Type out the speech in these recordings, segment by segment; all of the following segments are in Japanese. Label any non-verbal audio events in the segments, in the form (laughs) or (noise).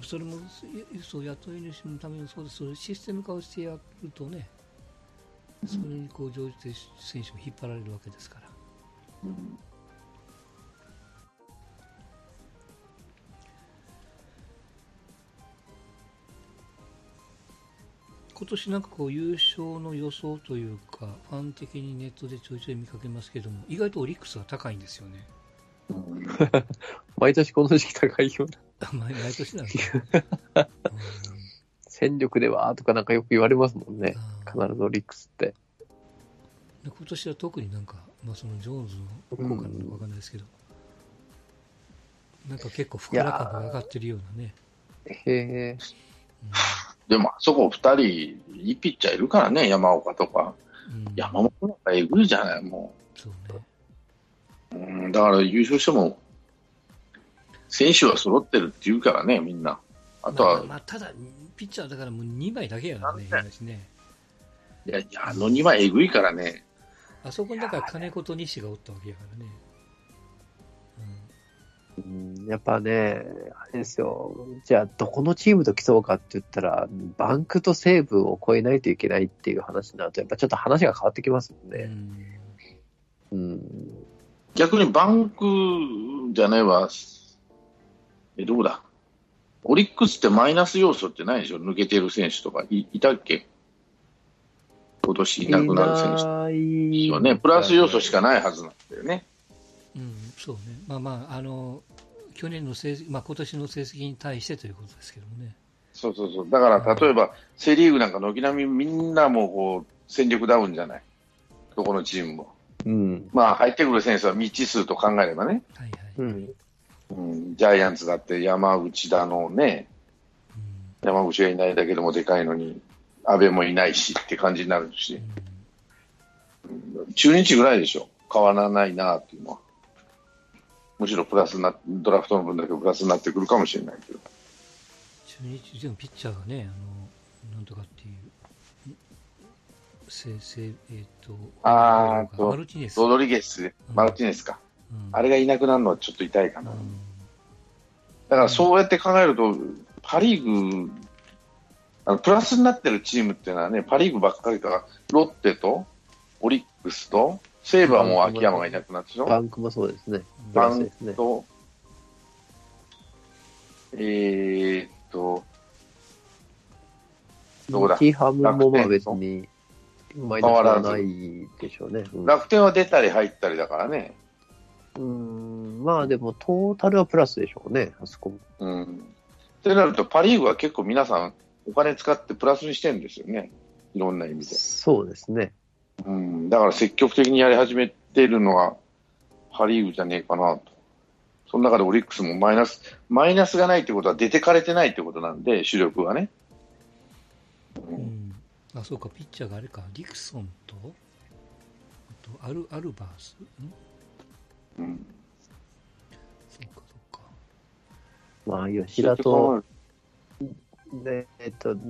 それもそう雇い主のためのそうですそういうシステム化をしてやるとね、それにこう乗じて選手が引っ張られるわけですから。うん今年なんかこう優勝の予想というか、ファン的にネットでちょいちょい見かけますけども、意外とオリックスは高いんですよね。(laughs) 毎年この時期高いような。あ毎毎年なんですね。う (laughs) ん戦力ではとかなんかよく言われますもんね。あ必ずオリックスって。ー今年は特になんか、まあ、そのジョーンズの効果なのかわかんないですけど、なんか結構ふくら感が上がってるようなね。へえ。でも、あそこ二人、いいピッチャーいるからね、山岡とか。うんうん山本なんかえぐいじゃない、もそうね。う。うん、だから優勝しても、選手は揃ってるって言うからね、みんな。あとは、まあ、まあただ、ピッチャーだからもう2枚だけやからね、ね。いや、いやあの2枚えぐいからね。あそこにだから金子と西がおったわけやからね。うんやっぱね、あれですよ。じゃあ、どこのチームと競うかって言ったら、バンクと西武を超えないといけないっていう話になると、やっぱちょっと話が変わってきますもんうん。うね。んうん。逆にバンクじゃないわ。え、どこだ？オリックスってマイナス要素ってないでしょ？抜けてる選手とかいいたっけ？今年いなくなる選手ないはね、プラス要素しかないはずなんだよね。うん、そうね。まあまあ、あの、去年の成績、まあ今年の成績に対してということですけどもね。そうそうそう。だから、例えば、セ・リーグなんか軒並みみんなもうこう、戦力ダウンじゃない？どこのチームも。うん。まあ、入ってくる選手は未知数と考えればね。はいはい。うん。うん、ジャイアンツだって山口だのね、うん山口がいないだけでもでかいのに、安倍もいないしって感じになるし、中日ぐらいでしょ。変わらないなっていうのは。むしろプラスな、ドラフトの分だけプラスになってくるかもしれないけど。中日でもピッチャーがね、あの、なんとかっていう、せせえっ、と、あーとマルティネス。ロドリゲス、マルティネスか。うんあれがいなくなるのはちょっと痛いかな。うんだからそうやって考えると、パ・リーグ、あのプラスになってるチームっていうのはね、パ・リーグばっかりか、ロッテとオリックスと、西武はもう秋山がいなくなってでしょ、バンクもそうですね。プバンラスですね。と、えーっと、どこだ？キーハムもまあ楽天別に、マイナスはないでしょうね。うん楽天は出たり入ったりだからね、うん、まあでも、トータルはプラスでしょうね、あそこも。うん。ってなると、パ・リーグは結構皆さん、お金使ってプラスにしてるんですよね、いろんな意味で。そうですね。うん、だから積極的にやり始めてるのはパ・リーグじゃねえかなと。その中でオリックスもマイナス、マイナスがないってことは出てかれてないってことなんで、主力はね。う、うんん。あ、そうか、ピッチャーがあれか、ディクソンと、あと、アル、アルバース？ん？うん。そうか、そうか。まあ、吉田と、でえっと、ジ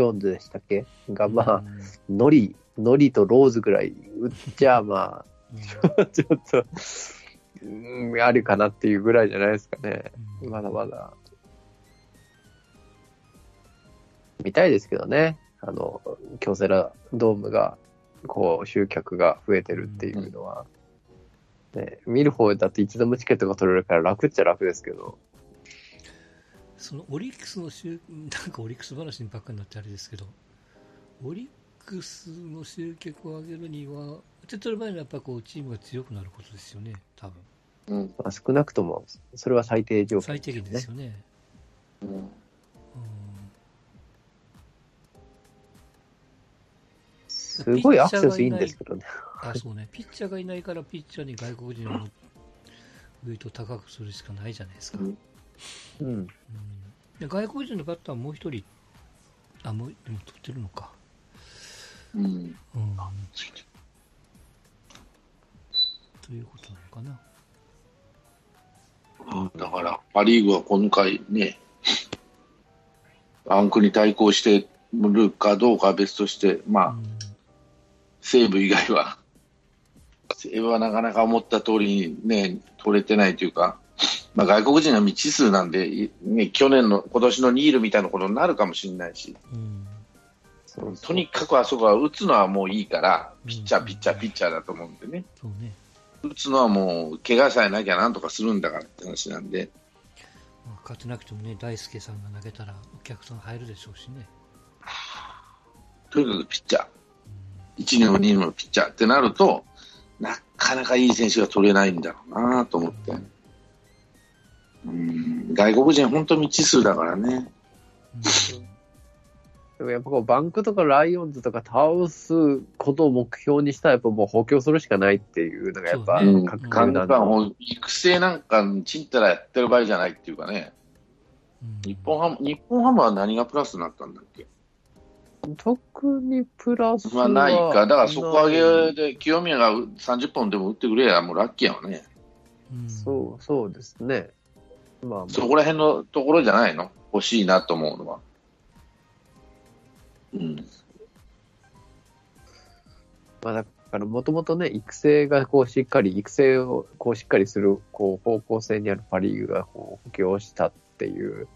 ョーンズでしたっけ？が、まあ、ノリ、ノリとローズぐらい、打っちゃ、まうん、あ、ちょっと、うん、あるかなっていうぐらいじゃないですかね。うんまだまだ。見たいですけどね。あの、京セラドームが、こう、集客が増えてるっていうのは。ね、見る方だっていつでもチケットが取れるから楽っちゃ楽ですけど。そのオリックスの集、(laughs) なんかオリックス話ばっかりになってあれですけど、オリックスの集客を上げるには、手っ取り前にはやっぱこうチームが強くなることですよね、多分。うん。まあ、少なくとも、それは最低条件最低限ですよね。うん。うんすごいアクセスいいんですけどね。あ、そうね。ピッチャーがいないから、ピッチャーに外国人をウェイト高くするしかないじゃないですか。うんうん。うんで外国人のバッターもう一人、あ、もう、でも取ってるのか。うん。うん。ということなのかな。だから、パ・リーグは今回ね、バンクに対抗してるかどうかは別として、まあ、うん西武以外は、西武はなかなか思った通りにね、取れてないというか、まあ、外国人は未知数なんで、いね、去年の、今年のニールみたいなことになるかもしれないし、うん。とにかくあそこは打つのはもういいから、うんピッチャー、ピッチャー、ピッチャーだと思うんでね、そうね。打つのはもう、怪我さえなきゃなんとかするんだからって話なんで、まあ、勝てなくてもね、大輔さんが投げたらお客さん入るでしょうしね。とにかくピッチャー、1人も2人もピッチャーってなると、なかなかいい選手が取れないんだろうなと思って。うん。外国人、本当未知数だからね。でもやっぱこうバンクとかライオンズとか倒すことを目標にしたらやっぱもう補強するしかないっていうのがやっぱそうね。うん、育成なんかちんたらやってる場合じゃないっていうかね、うん。日本ハム日本ハムは何がプラスになったんだっけ、特にプラスまあ、はないか、だから底上げで清宮が30本でも打ってくれや、もうラッキーやわね、うん。そう、そうですね。まあまあ、そこら辺のところじゃないの、欲しいなと思うのは。うん、まあだからもともとね、育成がこうしっかり、育成をこうしっかりするこう方向性にあるパリーグがこう補強したっていう、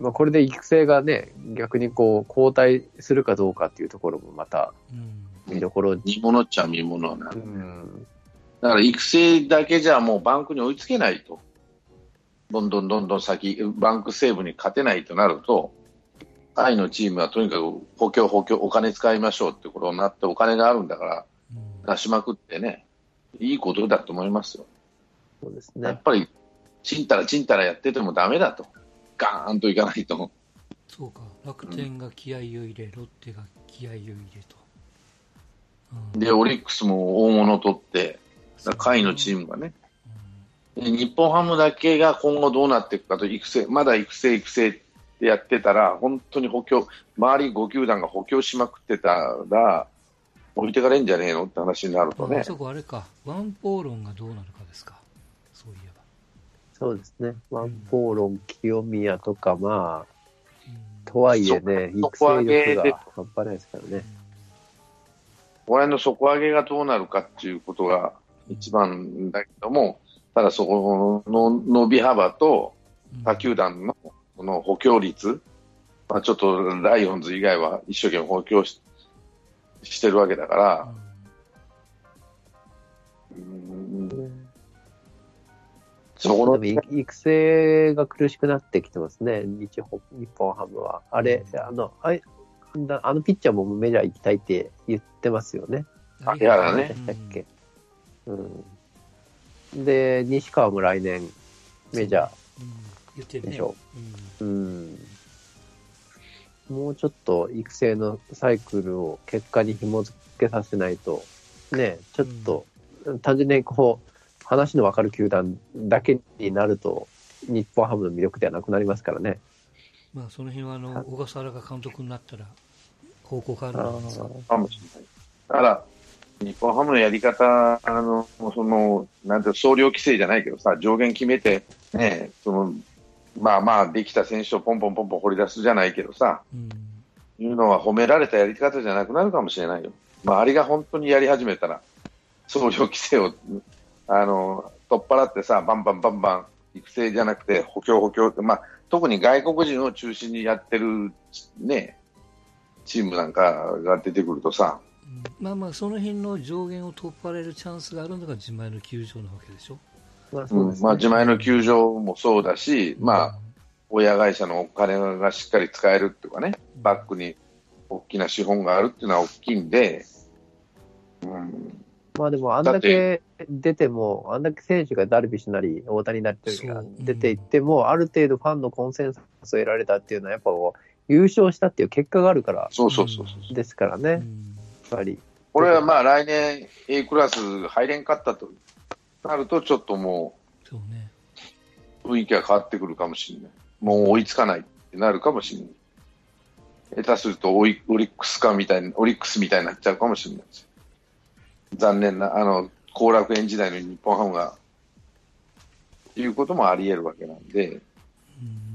まあこれで育成がね、逆にこう交代するかどうかっていうところもまたうん見どころに。見物っちゃ見物なう。ん。だから育成だけじゃもうバンクに追いつけないと。どんどんどんどん先、バンクセーブに勝てないとなると、タイのチームはとにかく補強補強、お金使いましょうってことになって、お金があるんだからうん出しまくってね、いいことだと思いますよ。そうですね。やっぱり、ちんたらちんたらやっててもダメだと。ガーンといかないと。そうか、楽天が気合を入れ、ロッテが気合を入れと。うん。で、オリックスも大物を取って、下位のチームがね、で日本ハムだけが今後どうなっていくかと、育成、まだ育成、育成ってやってたら、本当に補強、周り5球団が補強しまくってたら、置いてかれんじゃねえのって話になるとね。あ、そこあれか、ワンポーロンがどうなるか。そうですね。ワンポーロン、清宮とか、まあ、うん。とはいえね、そ育成力底上げでが半端ないですからね。ここら辺の底上げがどうなるかっていうことが一番だけども、ただそこの伸び幅とうん。他球団のその補強率、まあ、ちょっとライオンズ以外は一生懸命補強ししてるわけだから、うんそこの育成が苦しくなってきてますね、日本日本ハムは。あれ、あの、あいあのピッチャーもメジャー行きたいって言ってますよね。あいやだねでしたっけ。うん。で、西川も来年、メジャー。うん言ってるね。でしょうんうん。もうちょっと育成のサイクルを結果に紐付けさせないと、ね、ちょっと、単純にこう、話の分かる球団だけになると、日本ハムの魅力ではなくなりますからね。まあ、その辺はあの小笠原が監督になったら方向変わるんか。かもしれない。だから、日本ハムのやり方、あの、その、なんていうの総量規制じゃないけどさ、上限決めて、ね、その、まあまあ、できた選手をポンポンポンポン掘り出すじゃないけどさ、うんいうのは褒められたやり方じゃなくなるかもしれないよ。周りが本当にやり始めたら、総量規制を、あの、取っ払ってさ、バンバンバンバン、育成じゃなくて補強補強って、まあ、特に外国人を中心にやってる、ね、チームなんかが出てくるとさ、うん。まあまあ、その辺の上限を取っ払えるチャンスがあるのが自前の球場なわけでしょ？まあうん。まあ、自前の球場もそうだし、まあ、親会社のお金がしっかり使えるっていうかね、うん。バックに大きな資本があるっていうのは大きいんで、うん、まあでも、あんだけ出ても、あんだけ選手がダルビッシュなり、大谷なりというか出ていっても、ある程度ファンのコンセンサスを得られたっていうのは、やっぱ優勝したっていう結果があるからそうそうそうそう。ですからね、やっうんぱり。これはまあ来年 A クラス入れんかったとなると、ちょっともそうね。う雰囲気が変わってくるかもしれない。もう追いつかないってなるかもしれない。下手するとオリオリックスかみたいに、オリックスみたいになっちゃうかもしれないですよ。残念な、あの、後楽園時代の日本ハムが、いうこともあり得るわけなんで、うん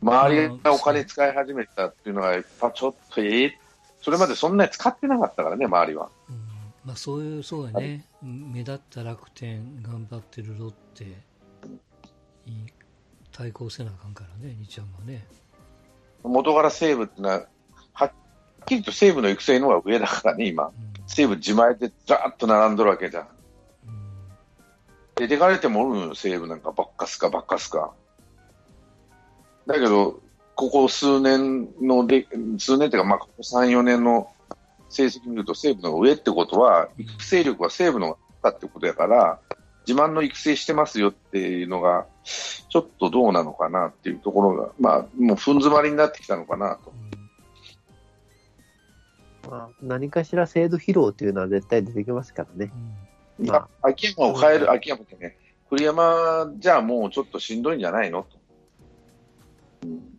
周りがお金使い始めたっていうのが、やっぱちょっと、ええそれまでそんなに使ってなかったからね、周りは。うんまあ、そういう、そうだね、目立った楽天、頑張ってるロッテ、に対抗せなあかんからね、日ハムはね。元から西武ってのは、はっきりと西武の育成の方が上だからね、今。うん西武自前でザーッと並んどるわけじゃん。出てかれてもおるのよ、西武なんかばっかすかばっかすか。だけど、ここ数年ので、数年っていうか、まあ、ここ3、4年の成績見ると西武の上ってことは、育成力は西武の方ってことやから、自慢の育成してますよっていうのが、ちょっとどうなのかなっていうところが、まあ、もうふん詰まりになってきたのかなと。まあ、何かしら制度疲労というのは絶対出てきますからね。うんいや、秋山を変える、秋山ってね、栗山じゃあもうちょっとしんどいんじゃないの？と。うん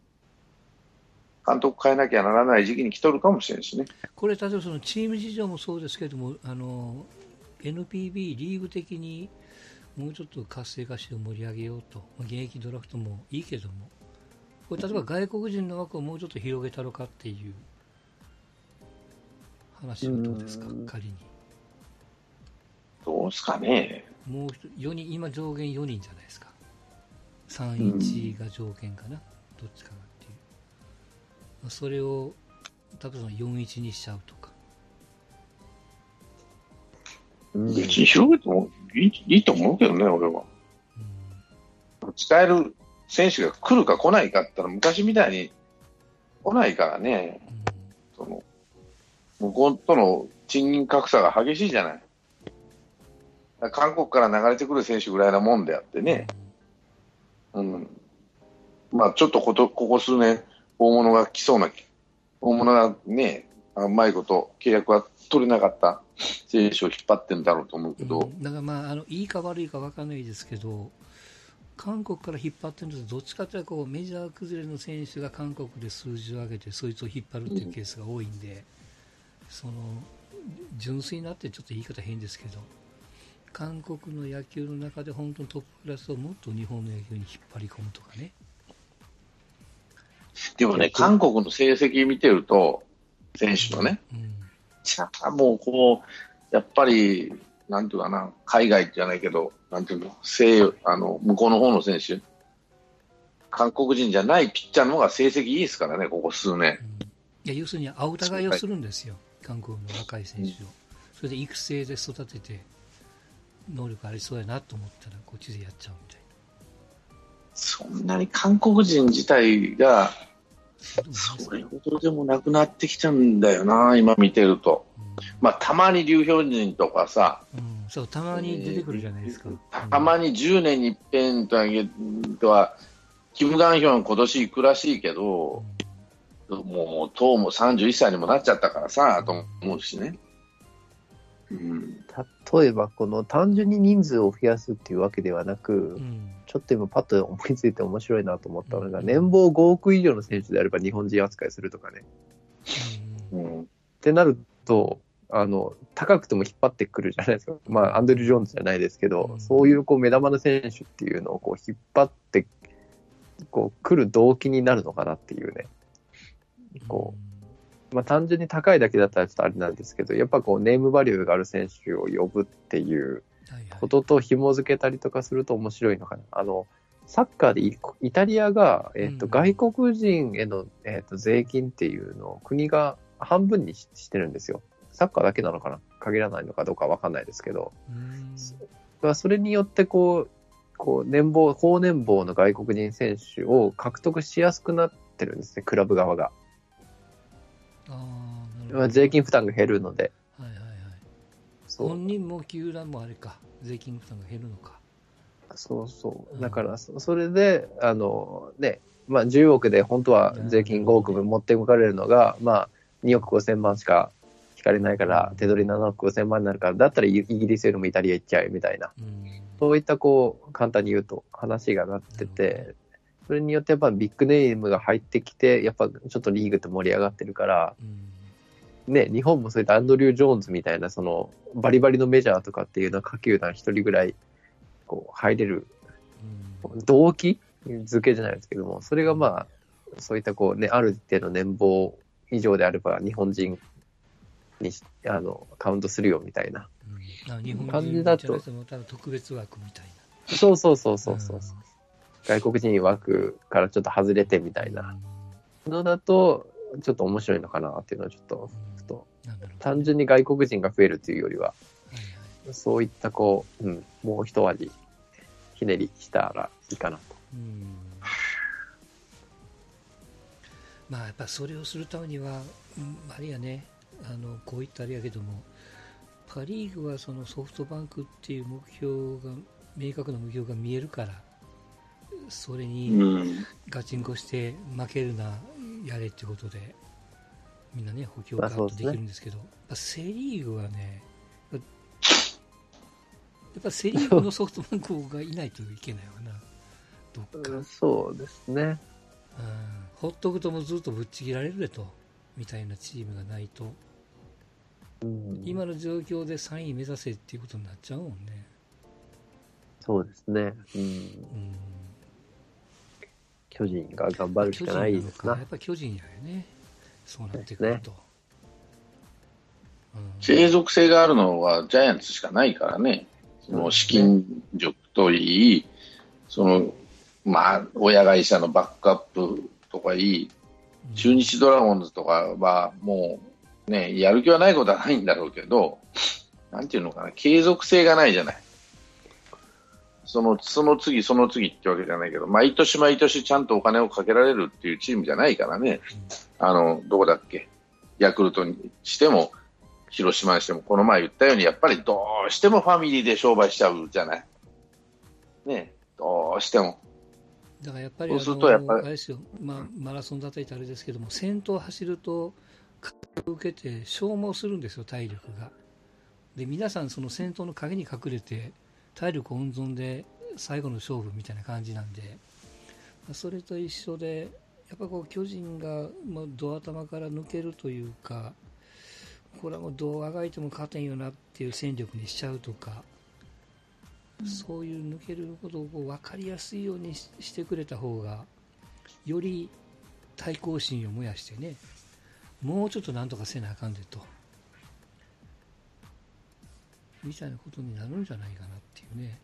監督変えなきゃならない時期に来とるかもしれんしね。これ、例えばそのチーム事情もそうですけれども、あの NPB、リーグ的にもうちょっと活性化して盛り上げようと、まあ現役ドラフトもいいけども、これ例えば外国人の枠をもうちょっと広げたのかっていう話はどうですか？う、ん仮に。どうすかね。もう4人、今上限4人じゃないですか。3-1が条件かな、どっちかがっていう。まあそれを、例えば4-1にしちゃうとか。うん別に広げてもいいいいと思うけどね、俺は。うん使える選手が来るか来ないかって言ったら昔みたいに来ないからね。その、向こうとの賃金格差が激しいじゃない。韓国から流れてくる選手ぐらいなもんであってね。うん。まあちょっとこと、ここ数年、大物が来そうな、大物がね、あうまいこと契約は取れなかった選手を引っ張ってんだろうと思うけど、うんだからまああのいいか悪いか分からないですけど韓国から引っ張ってるのとどっちかというとこうメジャー崩れの選手が韓国で数字を上げてそいつを引っ張るっていうケースが多いんで、その純粋になってちょっと言い方変ですけど韓国の野球の中で本当にトップクラスをもっと日本の野球に引っ張り込むとかね。でもね、韓国の成績見てると、選手のね、うんじゃあもうこう、やっぱり、なんていうかな、海外じゃないけど、なんていうの、西あの向こうの方の選手、韓国人じゃないピッチャーの方が成績いいですからね、ここ数年。うんいや要するに青互いをするんですよ、韓国の若い選手を、それで育成で育てて、能力ありそうやなと思ったら、こっちでやっちゃうみたいそんなに韓国人自体が、な。それほどでもなくなってきちゃうんだよな、今見てると。まあ、たまに流氷人とかさ、うん。うんそうたまに出てくるじゃないですか。たまに10年に一遍とはとは、キム・ガンヒョン今年行くらしいけど、もう、党も31歳にもなっちゃったからさ、と思うしね。うん。例えば、この単純に人数を増やすっていうわけではなく、うんちょっと今パッと思いついて面白いなと思ったのが、うん年俸5億以上の選手であれば日本人扱いするとかね。うん。ってなると、あの、高くても引っ張ってくるじゃないですか。まあ、アンドリュー・ジョーンズじゃないですけど、そういうこう目玉の選手っていうのをこう引っ張って、こう来る動機になるのかなっていうね。こまあ、単純に高いだけだったらちょっとあれなんですけど、やっぱこうネームバリューがある選手を呼ぶっていうことと紐付けたりとかすると面白いのかな。あの、サッカーでイイタリアが、えっとうん外国人への、えっと税金っていうのを国が半分にししてるんですよ。サッカーだけなのかな限らないのかどうかわかんないですけど、それによってこう、こう年俸、高年俸の外国人選手を獲得しやすくなってるんですね、クラブ側が。あーなるほまあ、ど税金負担が減るので。はいはいはい。本人も球団もあれか、税金負担が減るのか。そうそう。う。ん。だから、そそれで、あの、ね、まあ、10億で本当は税金5億分持って動かれるのが、まあ、2億5千万しか引かれないから、手取り7億5千万になるから、だったらイイギリスよりもイタリア行っちゃえみたいな。うん。そういった、こう、簡単に言うと話がなってて、それによってやっぱビッグネームが入ってきて、やっぱちょっとリーグって盛り上がってるから、うんね、日本もそういったアンドリュー・ジョーンズみたいな、その、バリバリのメジャーとかっていうのは、下球団一人ぐらい、こう、入れるうん動機付けじゃないですけども、それがまあ、そういったこうね、ある程度年俸以上であれば日本人にしあのカウントするよみたいな。感じだとじゃなくてもただ特別枠みたいな。そうそうそうそうそう。外国人枠からちょっと外れてみたいな。のだと、ちょっと面白いのかなっていうのはちょっと、っと。単純に外国人が増えるっていうよりは、はいはい。そういったこう、うん、もう一味ひねりしたらいいかなと。うん。まあやっぱそれをするためには、うんあれやねあのこういったあれやけどもパ・リーグはそのソフトバンクっていう目標が明確な目標が見えるからそれうにん。ガチンコして負けるなやれってことでみんなね補強ができるんですけど、やっぱセ・リーグはねやっぱセ・リーグのソフトバンクがいないといけないわなどっか。そうですね。うんほっとくともうずっとぶっちぎられるでとみたいなチームがないとうん、今の状況で3位目指せっていうことになっちゃうもんね、そうですね。うん、うん、巨人が頑張るしかないですな巨人なや。っぱり巨人やよねそうなってくると、うん継続性があるのはジャイアンツしかないからね。その資金力といい、その、まあ、親会社のバックアップとかいい、中日ドラゴンズとかはもうね、やる気はないことはないんだろうけど、なんていうのかな、継続性がないじゃない。その、その次、その次ってわけじゃないけど、毎年毎年ちゃんとお金をかけられるっていうチームじゃないからね。あの、どこだっけ？ヤクルトにしても、広島にしても、この前言ったように、やっぱりどうしてもファミリーで商売しちゃうじゃない？ねどうしても。だからやっぱりそうするとやっぱりあれですよ、まあ、マラソンだったりとあれですけども先頭走ると風を受けて消耗するんですよ体力がで皆さんその先頭の陰に隠れて体力温存で最後の勝負みたいな感じなんでそれと一緒でやっぱこう巨人がもうド頭から抜けるというかこれはもうどうあがいても勝てんよなっていう戦力にしちゃうとかそういう抜けることをこう分かりやすいようにししてくれた方がより対抗心を燃やしてねもうちょっとなんとかせなあかんでと。みたいなことになるんじゃないかなっていうね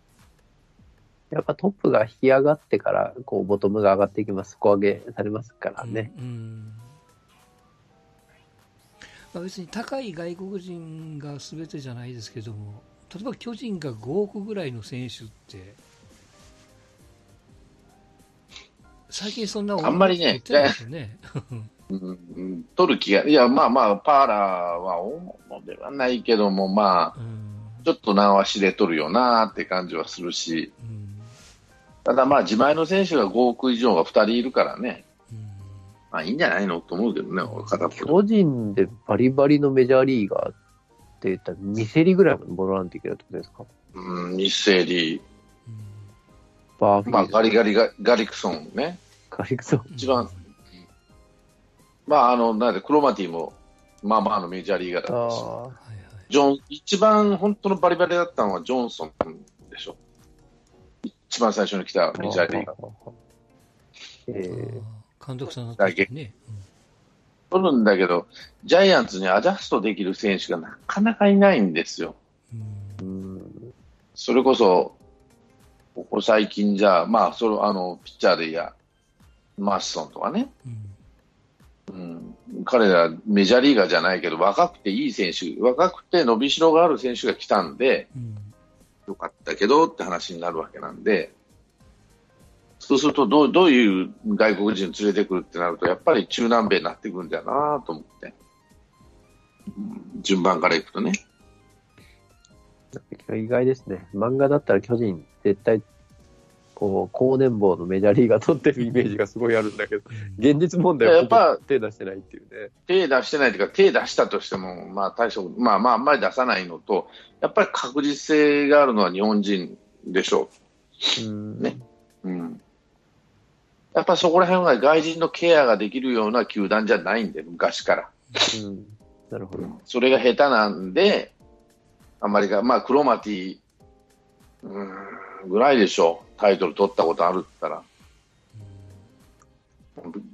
やっぱトップが引き上がってから、こう、ボトムが上がっていきます。底上げされますからね。うんうんまあ、別に高い外国人が全てじゃないですけども例えば巨人が5億ぐらいの選手って最近そんなあんまりね取ってないですよね。(laughs) うんうん取る気が、いや、まあまあ、パーラーは大物ではないけども、まあ、うんちょっと縄しで取るよなって感じはするし、うんただまあ、自前の選手が5億以上が2人いるからね、うんまあいいんじゃないのと思うけどね、俺片巨人でバリバリのメジャーリーガーって言ったら、ミセリぐらいまでボランティアってことですか？うん、日清リ。バーフィーまあ、ガリガリガガリクソンね、ガリクソン。一番。まあ、あの、なんで、クロマティも、まあまあのメジャーリーガーだったし、ジョン、一番本当のバリバリだったのはジョンソンでしょ。一番最初に来たあ。メジャーリーガー。えあー監督さんだった時ね。取るんだけど、ジャイアンツにアジャストできる選手がなかなかいないんですよ。うん。それこそ、ここ最近じゃ、まあ、それ、あの、ピッチャーでいや、マッソンとかね。うんうん、彼らメジャーリーガーじゃないけど、若くていい選手、若くて伸びしろがある選手が来たんで、うんよかったけどって話になるわけなんで、そうするとどう、どういう外国人連れてくるってなると、やっぱり中南米になってくるんだよなと思って、うん順番からいくとね。意外ですね。漫画だったら巨人、絶対、こう、高年俸のメジャーリーガー取ってるイメージがすごいあるんだけど、現実問題はこやっぱこ手出してないっていうね。手出してないというか、手出したとしても、まあ、大したこと、まあまあ、あんまり出さないのと、やっぱり確実性があるのは日本人でしょうん。ねう。うん。やっぱそこら辺が外人のケアができるような球団じゃないんで、昔から。うん。なるほど。それが下手なんで、あんまりが、まあ、クロマティ、うーん、ぐらいでしょう。タイトル取ったことあるって言ったら。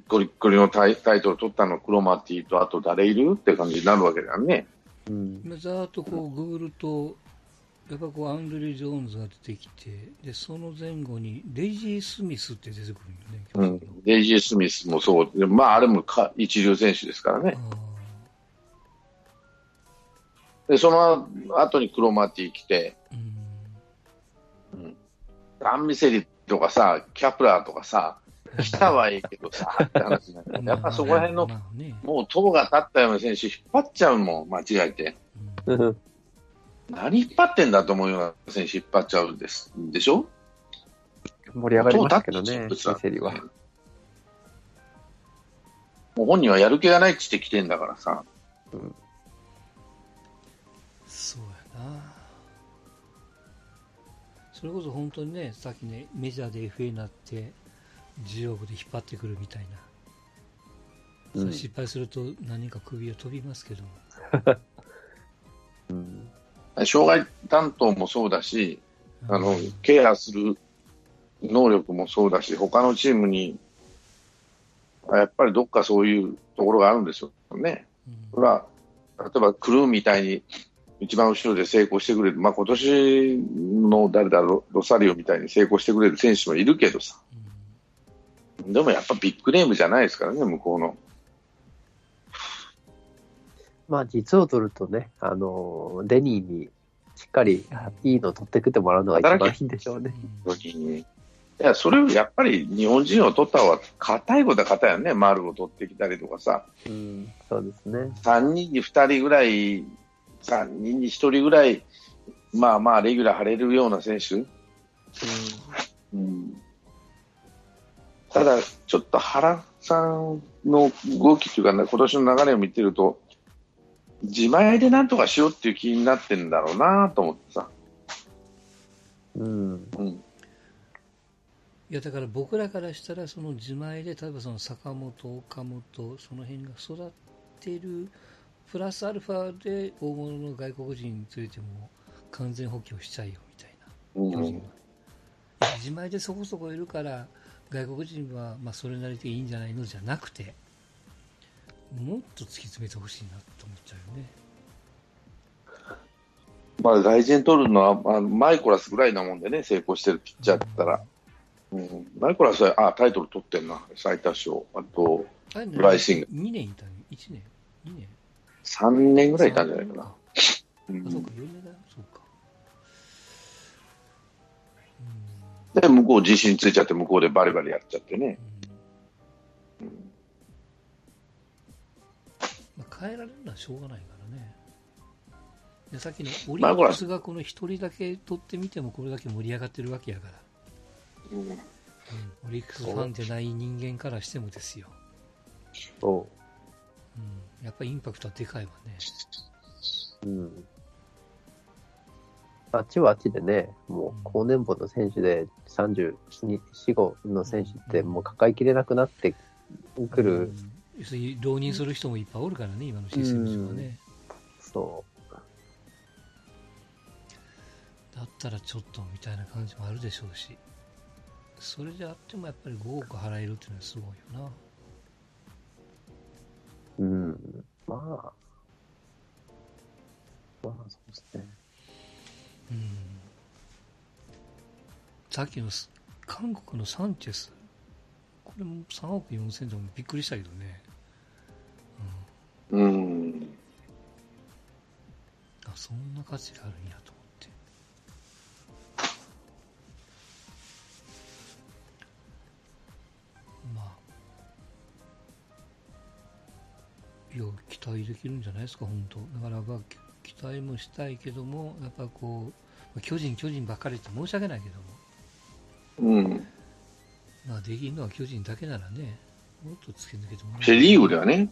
ゴリッゴリのタイタイトル取ったのクロマティと、あと誰いるって感じになるわけだよね。うん。今ざーっとこうググると、やっぱこうアンドリュー・ジョーンズが出てきて、でその前後にレイジー・スミスって出てくるよね、うん。デイジー・スミスもそう。でまあ、あれもか一流選手ですからね。あで、その後にクロマティ来て、ーうんアンミセリとかさ、キャプラーとかさ、(laughs) 来たはいいけどさ、って話になって、やっぱそこら辺の、もう塔が立ったような選手引っ張っちゃうもん、間違えて。何引っ張ってんだと思うような選手引っ張っちゃうんです。でしょ？盛り上がりましたけどね、塔立ってるセリは。もう本人はやる気がないって言って来てんだからさ。そうそれこそ本当にね、さっきね、メジャーで FA になって、10億で引っ張ってくるみたいな。それ失敗すると何人か首を飛びますけども。(laughs) うん障害担当もそうだし、あのうん、ケアする能力もそうだし、他のチームに、やっぱりどっかそういうところがあるんですよね。うんそれは、例えばクルーみたいに一番後ろで成功してくれる、まあ今年の誰だロ、ロサリオみたいに成功してくれる選手もいるけどさ、うんでもやっぱビッグネームじゃないですからね、向こうの。まあ、実を取るとね、あの、デニーにしっかりいいの取ってきてもらうのが一番いいんでしょうね。時に。いや、それをやっぱり日本人を取った方が硬いことは硬いよね、丸を取ってきたりとかさ。うん、そうですね。3人に2人ぐらい、3人に1人ぐらい、まあまあ、レギュラー張れるような選手。うん、ただ、ちょっと原さんの動きというか、ね、今年の流れを見てると、自前でなんとかしようっていう気になってるんだろうなと思ってさ。うん。うん。いやだから僕らからしたらその自前で例えばその坂本、岡本その辺が育ってるプラスアルファで大物の外国人についても完全補強しちゃいよみたいなうん自前でそこそこいるから外国人はまあそれなりでいいんじゃないのじゃなくてもっと突き詰めてほしいなと思っちゃうよね。まあ、外人取るのは、まあ、マイコラスぐらいなもんでね、成功してるピッチャーだったら。うん、マイコラスは、あ、タイトル取ってんな、最多勝。あと、ブライシング2年いたの ?1 年 ?2 年？3年ぐらいいたんじゃないかな。そうか、ん、4年だよ、そうか。で、向こう自信ついちゃって、向こうでバリバリやっちゃってね。うん。まあ、変えられるのはしょうがないからね。でさっきのオリックスがこの一人だけ取ってみてもこれだけ盛り上がってるわけやから、うん。うん、オリックスファンでない人間からしてもですよ、そうん、やっぱりインパクトはでかいわね。う。うん。あっちはあっちでね、もう高年俸の選手で34、5の選手ってもう抱えきれなくなってくうる。ん要するに浪人する人もいっぱいおるからね、今のシステム上はね。そだったらちょっとみたいな感じもあるでしょうし、それであってもやっぱり5億払えるっていうのはすごいよな。う。うん。まあ。まあ、そうですね。うんさっきのス韓国のサンチェス、これも3億4千でもびっくりしたけどね、うん。あそんな価値があるんやと期待できるんじゃないですか、本当。だから、まあ、き期待もしたいけども、やっぱこう、まあ巨人、巨人ばっかりって申し訳ないけども、うん。まあ、できるのは巨人だけならね、もっと突き抜けてもらえセリーグではね、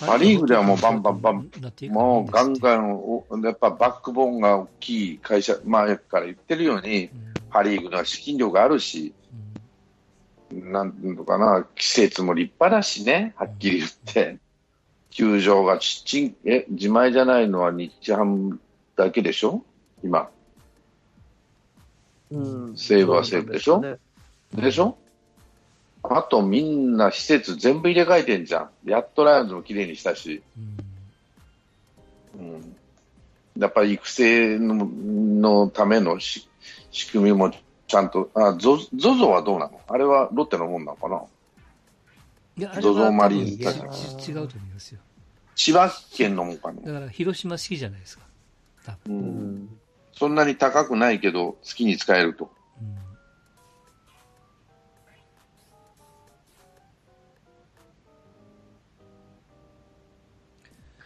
うん、パリーグではもうバンバンバンもうガンガンお、やっぱバックボーンが大きい会社、前から言ってるように、うん。パ・リーグのは資金量があるし、なん。ていうのかな、季節も立派だしね、はっきり言って、球場がちっちん、え、自前じゃないのは日ハムだけでしょ？今。うん。西武は西武でしょ？ねでしょ？あとみんな施設全部入れ替えてんじゃん。やっとライオンズも綺麗にしたし。うんうん。やっぱり育成ののためのし仕組みもちゃんと、あ、ゾゾゾはどうなの？あれはロッテのもんなのかな？ゾゾはマリン多分ち違うと思いますよ。千葉県のもんかなだから、広島式じゃないですか。多分。う、うんん。そんなに高くないけど、好きに使えると。うん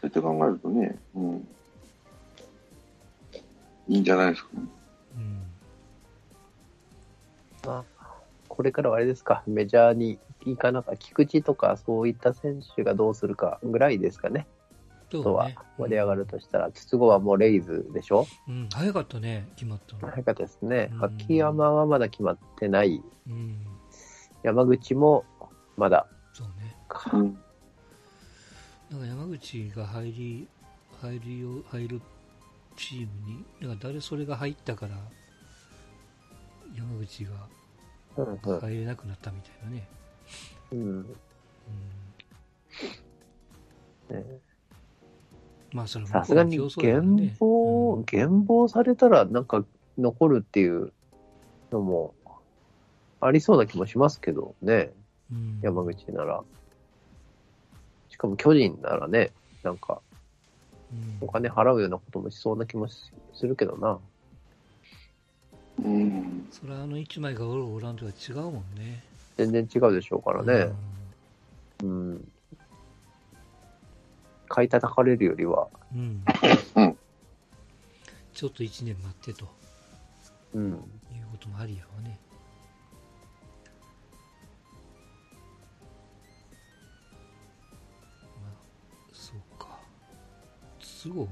そうやって考えるとね、うん。いいんじゃないですか。うんまあ、これからはあれですか、メジャーに行かなか、菊池とかそういった選手がどうするかぐらいですかね。あとは。盛り上がるとしたら、筒子はもうレイズでしょ？うん、早かったね、決まったの。早かったですねう。ん秋山はまだ決まってない。うん、山口もまだそうね。か。うん。なんか山口が入り、入るよ、入るチームに、なんか誰それが入ったから、山口が入れなくなったみたいなね。うんうん、ねまあ、それもさすがに減ね俸、減俸されたらなんか残るっていうのもありそうな気もしますけどね、うん山口なら。しかも巨人ならね、なんかうんお金払うようなこともしそうな気もしするけどな。うん。それはあの一枚がおるおらんとは違うもんね。全然違うでしょうからね。うん。買い叩かれるよりは、うん。うんちょっと一年待ってとうん。いうこともありやわね。まあ、そうか。都合が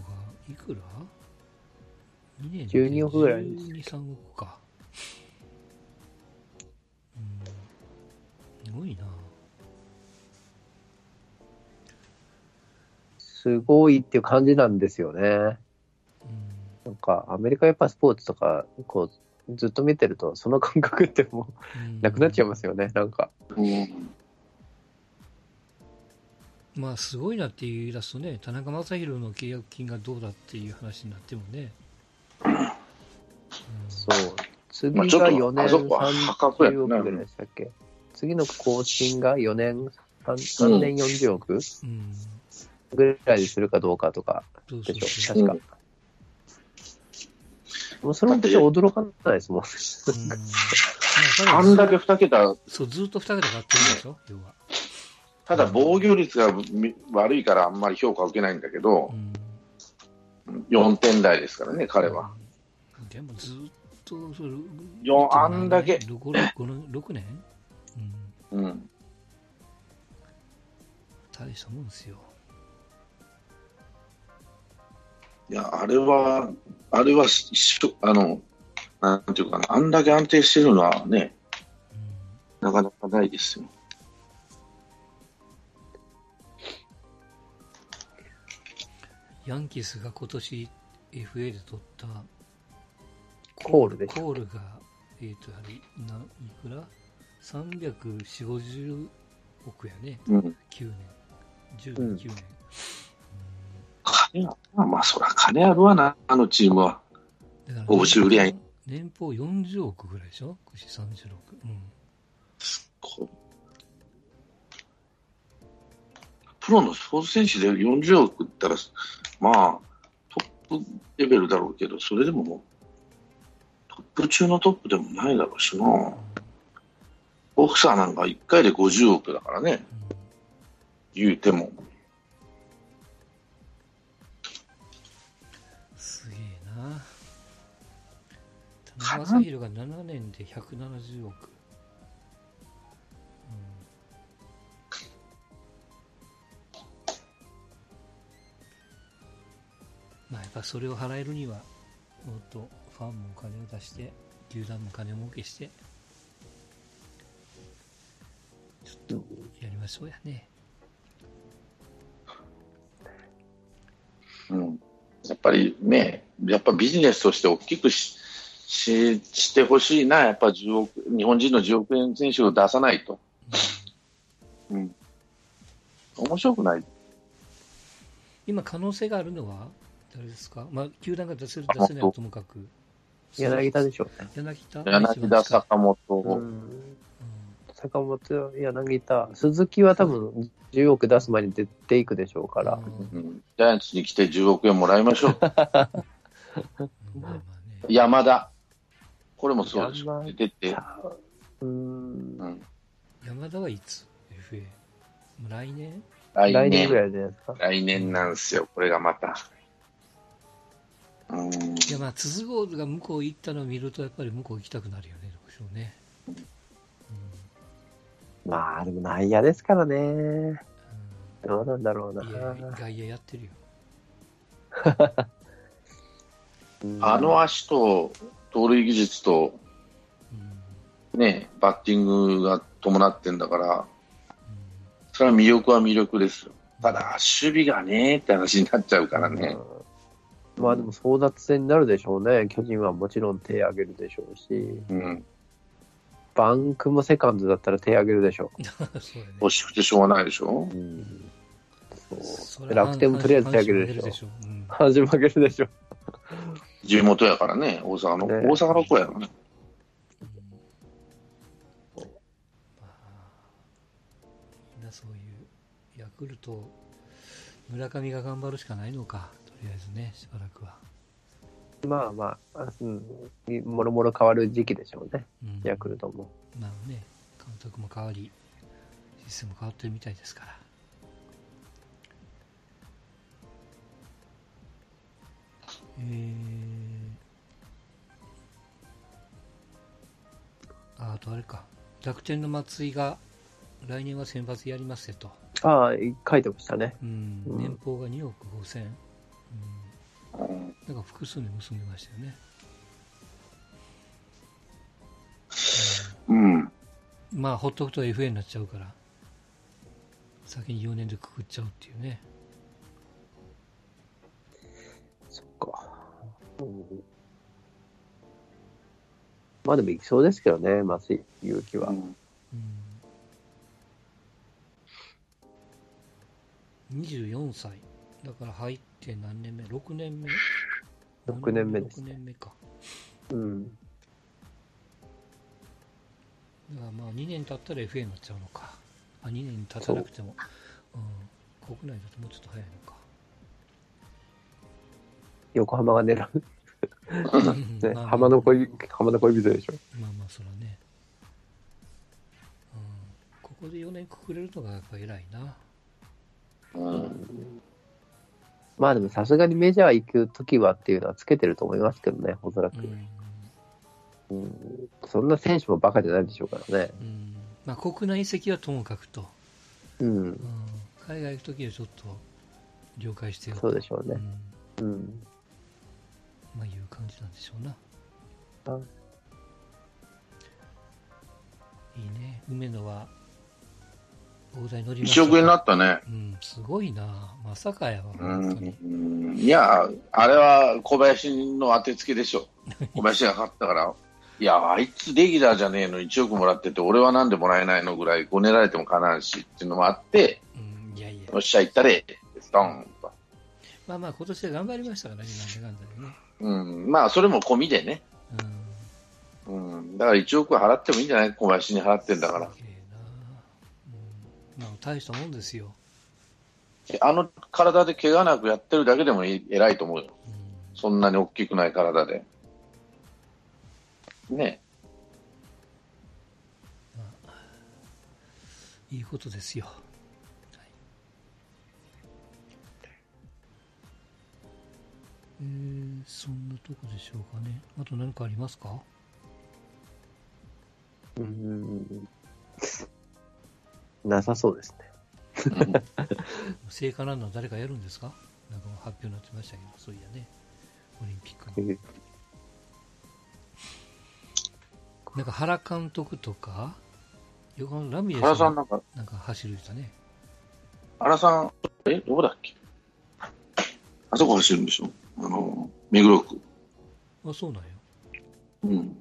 いくら ?2 年で12億ぐらいです12、3億か。ごいな。すごいっていう感じなんですよね。うん。なんか、アメリカやっぱスポーツとか、こう、ずっと見てると、その感覚ってもうなくなっちゃいますよね、なんか。うん。まあすごいなって言い出すとね、田中将大の契約金がどうだっていう話になってもね。うんそう。次がまあちょっと4年あそこは破格や30な億ぐらいでしたっけ？次の更新が4年、3, 3年40億うん。ぐらいにするかどうかとかでしょ。確か。もうそれも別に驚かないですもん。うん (laughs) まああんだけ2桁、そう、ずっと2桁買ってるんでしょ、要は。ただ防御率がみ悪いからあんまり評価を受けないんだけどう、ん。4点台ですからね、彼は。うん。でもずっと、それ、よあんだけ6、6, 6年？うん。うん。大したもんですよ。いや、あれは、あれは一緒、あの、なんていうかな、あんだけ安定してるのはね、うん。なかなかないですよ。ヤンキースが今年 FA で取ったコールでしコールが、えっ、と、やはり、な、いくら？?340、50億やね。うん。9年。10うん年、9年。金は、まあまあ、そら金あるわな、あのチームは。だから報酬売り合い年俸40億ぐらいでしょ ?36。うん。こうプロのスポーツ選手で40億ったら、まあ、トップレベルだろうけど、それでももう、トップ中のトップでもないだろうしな。ボクサーなんか1回で50億だからね、言うても。すげえな。田中将大が7年で170億。うん、まあやっぱそれを払えるには、もっとファンもお金を出して、球団も金儲けして、ちょっとやりましょうやね。うん、やっぱりね、やっぱビジネスとして大きくしししてほしいな、やっぱ10億、日本人の10億円選手を出さないと。うんうん。面白くない。今可能性があるのは誰ですか？まあ、球団が出せる、出せないはともかく。柳田でしょうね。柳田？柳田、坂本、うん。坂本、柳田、鈴木は多分10億出す前に出ていくでしょうから。うんジャイアンツに来て10億円もらいましょう。(laughs) 山田。これもそうでしょ出て、うんうん山田はいつ ?FA。もう来年？来来年ぐ年、らいじゃないですか。来年なんですよ、これがまた。うん、いや、まあ、筒香が向こう行ったのを見ると、やっぱり向こう行きたくなるよね、どうしようね。まあ、でも内野ですからね。うんどうなんだろうな外野やってるよ。うんあの足と、盗塁技術と、うんね、バッティングが伴ってんだから、うんそれは魅力は魅力ですよ。ただ、守備がねって話になっちゃうからね。うんまあでも争奪戦になるでしょうね。巨人はもちろん手挙げるでしょうし、うん。バンクもセカンドだったら手挙げるでしょ (laughs) そうやね。欲しくてしょうがないでしょう。うんそれは楽天もとりあえず手挙げるでしょ阪神負けるでしょ。地元やからね、大阪の。ね大阪の子やろね。まあ、みんなそういう、ヤクルト、村上が頑張るしかないのか、とりあえずね、しばらくは。まあまあ、うん、もろもろ変わる時期でしょうね、うんヤクルトも。まあね、監督も変わり、システム変わってるみたいですから。えー、ああとあれか、楽天の松井が来年は選抜やりますよと。ああ、書いてましたね。うん、うん年俸が2億5千。うん、うんなんか複数年結んでましたよね。うん。うんまあ、ほっとくと FA になっちゃうから、先に4年でくくっちゃうっていうね。そっか。うんまあでも行きそうですけどね、松井勇気は。うん24歳。だから入って何年目 ?6 年目？6年目です6年目か。うん。だからまあ2年経ったら FA になっちゃうのか。あ、2年経たなくても。うん、国内だともうちょっと早いのか。横浜が狙う。う (laughs) んね、まあ浜の恋、浜の恋人でしょ。まあまあ、そらね。うん、ここで4年くくれるのがやっぱ偉いな。うん。まあでもさすがにメジャー行くときはっていうのはつけてると思いますけどね、おそらく。うん。うんそんな選手もバカじゃないでしょうからね。うん、まあ国内移籍はともかくと。うんう。ん、海外行くときはちょっと了解してよそうでしょうね。うん、うん。まあいう感じなんでしょうな。はいいいね。梅野は、大台乗りました1億円になったね。うん、すごいな。まさかやわ。いや、あれは小林の当てつけでしょ。(laughs) 小林が勝ったから。いや、あいつレギュラーじゃねえの1億もらってて、俺はなんでもらえないのぐらい、ごねられてもかなわんしっていうのもあって、うん、いやいや。よっしゃ、行ったれ、ドンと。まあまあ今年は頑張りましたからね、なんだかんだでね。うん。まあ、それも込みでね。うん。うん。だから1億は払ってもいいんじゃない？小林に払ってんだから。な。うん。まあ大したもんですよ。あの体で怪我なくやってるだけでもい偉いと思うよ。うん。そんなに大きくない体で。ね。いいことですよ。はい、えー、そんなとこでしょうかね。あと何かありますか？うん。なさそうですね。聖火ランナー誰かやるんですか？なんか発表になってましたけど、そういやね。オリンピックの。なんか原監督とか、横浜ラミレス原さんなんか、なんか走る人ね。原さん、え、どこだっけ？あそこ走るんでしょ？あの、目黒区。あ、そうなんよ。うん。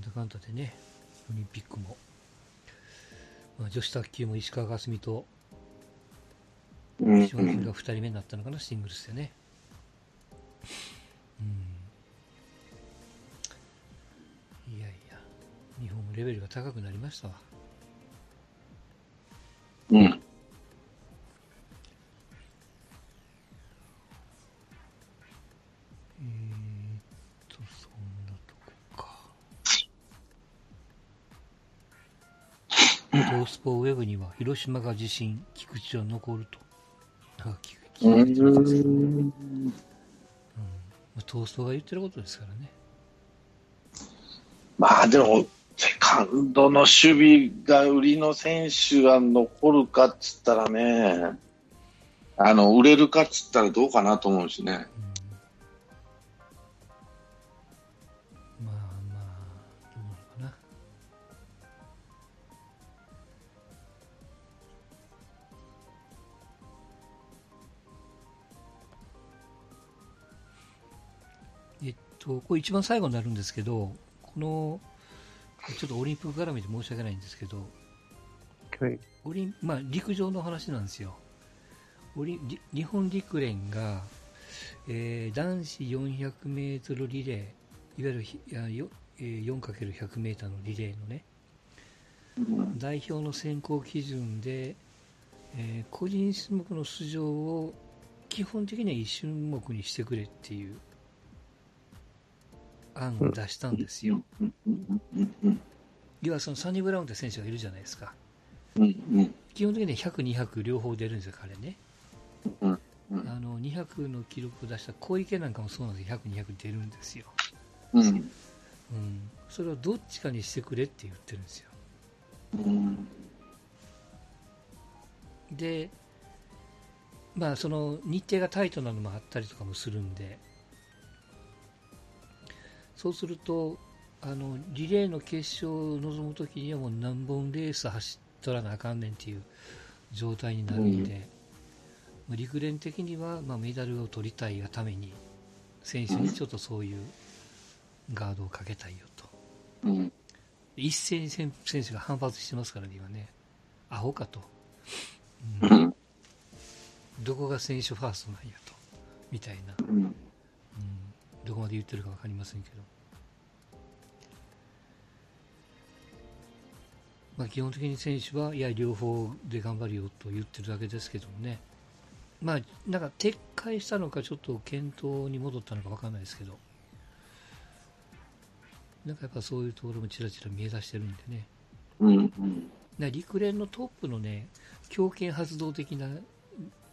なんだかんだでね、オリンピックも。まあ、女子卓球も石川佳純とうんシオンキンが2人目になったのかな、シングルスでね。うん。いやいや、日本もレベルが高くなりましたわ。ポウェブには、広島が地震、菊池は残ると。なんか聞く聞ういてますけどうんが言ってることですからね。まあでも、セカンドの守備が売りの選手が残るかっつったらね、あの、売れるかっつったらどうかなと思うしね。うん、と、これ一番最後になるんですけど、この、ちょっとオリンピック絡みで申し訳ないんですけど、はい。オリンまあ、陸上の話なんですよ。オリり日本陸連が、えー男子400メートルリレー、いわゆるひいやよえー 4×100 メーターのリレーのね、代表の選考基準で、えー個人種目の出場を基本的には1種目にしてくれっていう案を出したんですよ。要はそのサニブラウンって選手がいるじゃないですか。基本的には100、200両方出るんですよ、彼ね。あの200の記録を出した小池なんかもそうなんですよ、100、200出るんですよ、うん、それをどっちかにしてくれって言ってるんですよ。で、まあ、その日程がタイトなのもあったりとかもするんで、そうすると、あのリレーの決勝を臨むときにはもう何本レース走っとらなあかんねんっていう状態になるんで、まあ陸連的にはまあメダルを取りたいがために、選手にちょっとそういうガードをかけたいよと。うん一斉に選選手が反発してますからね、今ね。アホかと。ううんんどこが選手ファーストなんやと。みたいな。どこまで言ってるか分かりませんけど。まあ、基本的に選手は、いや、両方で頑張るよと言ってるだけですけどね。まあ、なんか撤回したのか、ちょっと検討に戻ったのか分かんないですけど。なんかやっぱそういうところもちらちら見え出してるんでね。うんうんな陸連のトップのね、強権発動的な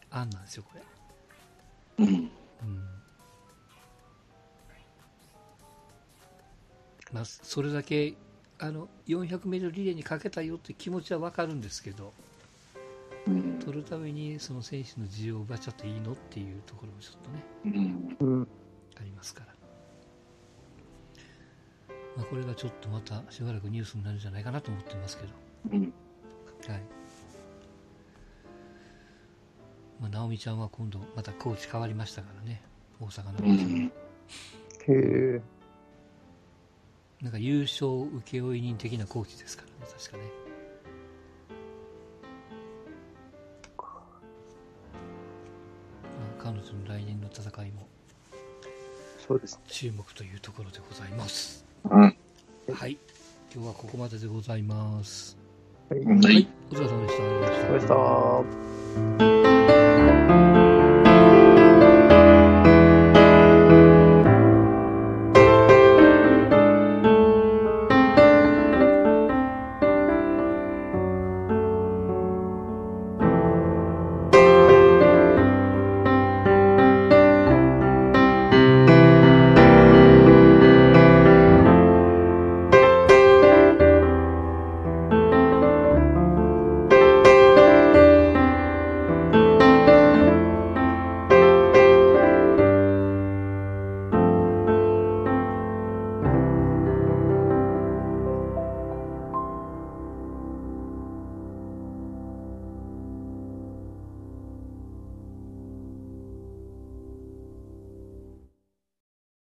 案なんですよ、これ。うんまあ、それだけあの400メートルリレーにかけたよって気持ちは分かるんですけど、うん取るためにその選手の需要を奪っちゃっていいのっていうところもちょっとね、うんうん。ありますから。まあ、これがちょっとまたしばらくニュースになるんじゃないかなと思ってますけど。うんはい。まあ、直美ちゃんは今度またコーチ変わりましたからね、大阪のへえ。なんか優勝請負人的なコーチですからね、確かね。まあ、彼女の来年の戦いもそうですね。注目というところでございます。うんはい。今日はここまででございます。はい。うんはい。お疲れ様でした。ありがとうございましたお疲れ様でした。